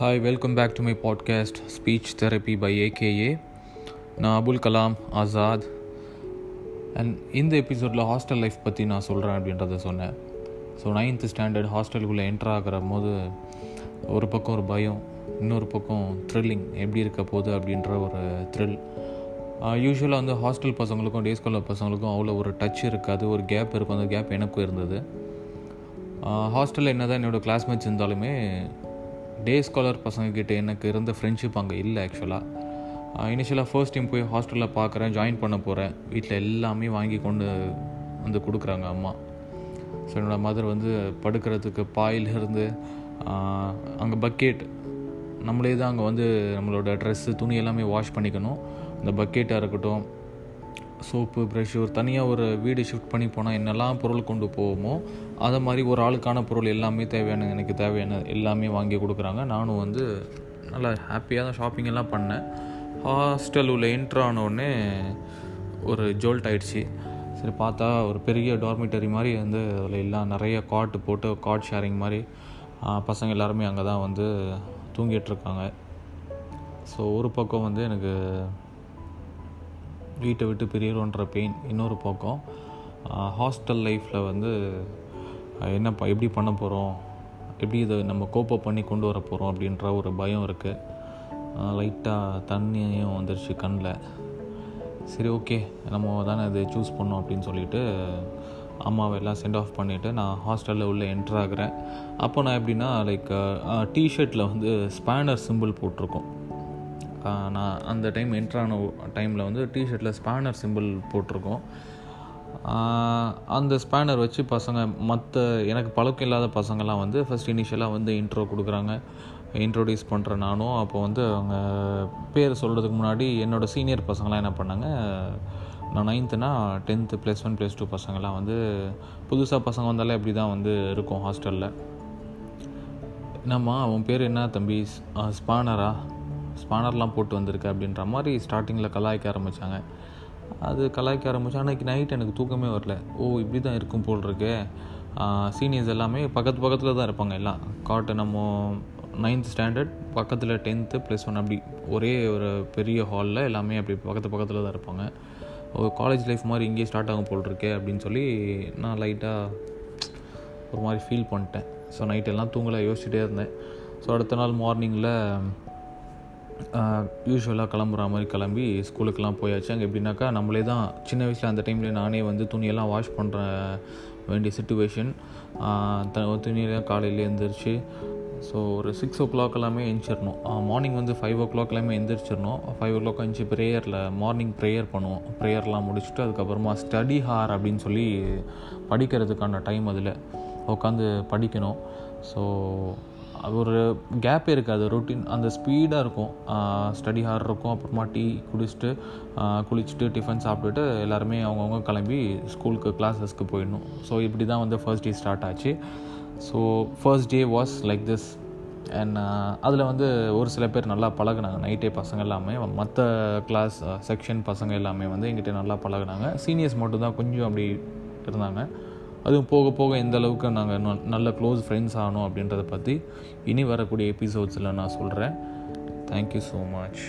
Hi welcome back to my podcast speech therapy by AKA நான் Abul Kalam Azad. And இந்த எபிசோடில் hostel life பற்றி நான் சொல்கிறேன் அப்படின்றத சொன்னேன். ஸோ நைன்த்து ஸ்டாண்டர்ட் ஹாஸ்டலுக்குள்ளே என்ட்ரு ஆகிற போது ஒரு பக்கம் ஒரு பயம் இன்னொரு பக்கம் த்ரில்லிங் எப்படி இருக்க போகுது அப்படின்ற ஒரு த்ரில் யூஸ்வலாக uh, வந்து ஹாஸ்டல் பசங்களுக்கும் டே ஸ்காலர் பசங்களுக்கும் அவ்வளோ ஒரு டச் இருக்காது ஒரு கேப் இருக்கும். அந்த கேப் எனக்கும் இருந்தது. Uh, ஹாஸ்டலில் என்ன தான் என்னோடய கிளாஸ்மேட்ஸ் இருந்தாலுமே டே ஸ்காலர் பசங்கக்கிட்ட எனக்கு இருந்த ஃப்ரெண்ட்ஷிப் அங்கே இல்லை ஆக்சுவலாக இனிஷியலாக ஃபர்ஸ்ட் டைம் போய் ஹாஸ்டலில் பார்க்குறேன் ஜாயின் பண்ண போகிறேன் வீட்டில் எல்லாமே வாங்கி கொண்டு வந்து கொடுக்குறாங்க அம்மா. ஸோ என்னோடய மதர் வந்து படுக்கிறதுக்கு பாயிலிருந்து அங்கே பக்கெட் நம்மளே தான் அங்கே வந்து நம்மளோட ட்ரெஸ்ஸு துணி எல்லாமே வாஷ் பண்ணிக்கணும். அந்த பக்கெட்டாக இருக்கட்டும் சோப்பு ப்ரஷ் ஒரு தனியாக ஒரு வீடு ஷிஃப்ட் பண்ணி போனால் என்னெல்லாம் பொருள் கொண்டு போவோமோ அதை மாதிரி ஒரு ஆளுக்கான பொருள் எல்லாமே தேவையான எனக்கு தேவையான எல்லாமே வாங்கி கொடுக்குறாங்க. நானும் வந்து நல்லா ஹாப்பியாக தான் ஷாப்பிங் எல்லாம் பண்ணேன். ஹாஸ்டல் உள்ள என்ட்ரு ஆனோடனே ஒரு ஜோல்ட் ஆயிடுச்சு. சரி பார்த்தா ஒரு பெரிய டார்மிட்டரி மாதிரி வந்து அதில் எல்லாம் நிறைய காட்டு போட்டு காட் ஷேரிங் மாதிரி பசங்க எல்லாருமே அங்கே தான் வந்து தூங்கிட்டுருக்காங்க ஸோ ஒரு பக்கம் வந்து எனக்கு வீட்டை விட்டு பிரியறோன்ற பெயின் இன்னொரு பக்கம் ஹாஸ்டல் லைஃப்பில் வந்து என்ன எப்படி பண்ண போகிறோம் எப்படி இதை நம்ம கோப்பை பண்ணி கொண்டு வர போகிறோம் அப்படின்ற ஒரு பயம் இருக்குது லைட்டாக தண்ணியும் வந்துருச்சு கண்ணில் சரி ஓகே நம்ம தானே இது சூஸ் பண்ணோம் அப்படின்னு சொல்லிட்டு அம்மாவை எல்லாம் சென்ட் ஆஃப் பண்ணிவிட்டு நான் ஹாஸ்டலில் உள்ளே என்ட்ரு ஆகிறேன். அப்போ நான் எப்படின்னா லைக் டிஷர்ட்டில் வந்து ஸ்பேனர் சிம்பிள் போட்டிருக்கோம். நான் அந்த டைம் என்ட்ரான டைமில் வந்து டிஷர்ட்டில் ஸ்பேனர் சிம்பிள் போட்டிருக்கோம். அந்த ஸ்பேனர் வச்சு பசங்க மற்ற எனக்கு பழக்கம் இல்லாத பசங்கள்லாம் வந்து ஃபஸ்ட் இனிஷியலாக வந்து இன்ட்ரோ கொடுக்குறாங்க. இன்ட்ரோடியூஸ் பண்ணுற நானும் அப்போ வந்து அவங்க பேர் சொல்கிறதுக்கு முன்னாடி என்னோடய சீனியர் பசங்களாம் என்ன பண்ணாங்க நான் நைன்த்துனா tenth plus one plus two பசங்கள்லாம் வந்து புதுசாக பசங்க வந்தாலே அப்படி தான் வந்து இருக்கும் ஹாஸ்டலில் என்னம்மா அவன் பேர் என்ன தம்பி? ஸ்பானரா ஸ்பானர்லாம் போட்டு வந்திருக்கு அப்படின்ற மாதிரி ஸ்டார்டிங்கில் கலாய்க்க ஆரம்பித்தாங்க அது கலாய்க்க ஆரம்பித்தா அன்றைக்கி நைட் எனக்கு தூக்கமே வரல. ஓ இப்படி தான் இருக்கும் போல் இருக்கு சீனியர்ஸ் எல்லாமே பக்கத்து பக்கத்தில் தான் இருப்பாங்க எல்லாம். காட்டு நம்ம நைன்த் ஸ்டாண்டர்ட் பக்கத்தில் டென்த்து ப்ளஸ் ஒன் அப்படி ஒரே ஒரு பெரிய ஹாலில் எல்லாமே அப்படி பக்கத்து பக்கத்தில் தான் இருப்பாங்க. ஒரு காலேஜ் லைஃப் மாதிரி இங்கேயே ஸ்டார்ட் ஆகும் போல் இருக்கே அப்படின்னு சொல்லி நான் லைட்டாக ஒரு மாதிரி ஃபீல் பண்ணிட்டேன். ஸோ நைட் எல்லாம் தூங்கலை யோசிச்சுட்டே இருந்தேன். ஸோ அடுத்த நாள் மார்னிங்கில் யூஸ்வலாக கிளம்புற மாதிரி கிளம்பி ஸ்கூலுக்கெலாம் போயாச்சு. அங்கே எப்படின்னாக்கா நம்மளே தான் சின்ன வயசில் அந்த டைமில் நானே வந்து துணியெல்லாம் வாஷ் பண்ணுற வேண்டிய சுச்சுவேஷன் த துணியெல்லாம் காலையில் எழுந்திரிச்சு ஸோ ஒரு சிக்ஸ் ஓ கிளாக் எல்லாமே எழுந்திரிச்சிடணும் மார்னிங் வந்து ஃபைவ் ஓ கிளாக் எல்லாமே எழுந்திரிச்சிடணும் ஃபைவ் ஓ கிளாக் எழுந்துச்சி ப்ரேயரில் மார்னிங் ப்ரேயர் பண்ணுவோம். ப்ரேயர்லாம் முடிச்சுட்டு அதுக்கப்புறமா ஸ்டடி ஹார் அப்படின்னு சொல்லி படிக்கிறதுக்கான டைம் அதில் உட்காந்து படிக்கணும். ஸோ ஒரு கேப்பே இருக்காது ரொட்டீன் அந்த ஸ்பீடாக இருக்கும். ஸ்டடி ஹார் இருக்கும். அப்புறமா டீ குடிச்சிட்டு குளிச்சுட்டு டிஃபன் சாப்பிட்டுட்டு எல்லாருமே அவங்கவுங்க கிளம்பி ஸ்கூலுக்கு கிளாஸஸ்க்கு போயிடணும். ஸோ இப்படி தான் வந்து ஃபர்ஸ்ட் டே ஸ்டார்ட் ஆச்சு. So first day was like this and அதில் வந்து ஒரு சில பேர் நல்லா பழகினாங்க. நைட்டே பசங்க எல்லாமே மற்ற கிளாஸ் செக்ஷன் பசங்க எல்லாமே வந்து எங்கிட்ட நல்லா பழகினாங்க. சீனியர்ஸ் மட்டும் தான் கொஞ்சம் அப்படி இருந்தாங்க. அதுவும் போக போக எந்த அளவுக்கு நாங்கள் நல்ல க்ளோஸ் ஃப்ரெண்ட்ஸ் ஆனோம் அப்படின்றத பற்றி இனி வரக்கூடிய எபிசோட்ஸில் நான் சொல்கிறேன் தேங்க்யூ ஸோ மச்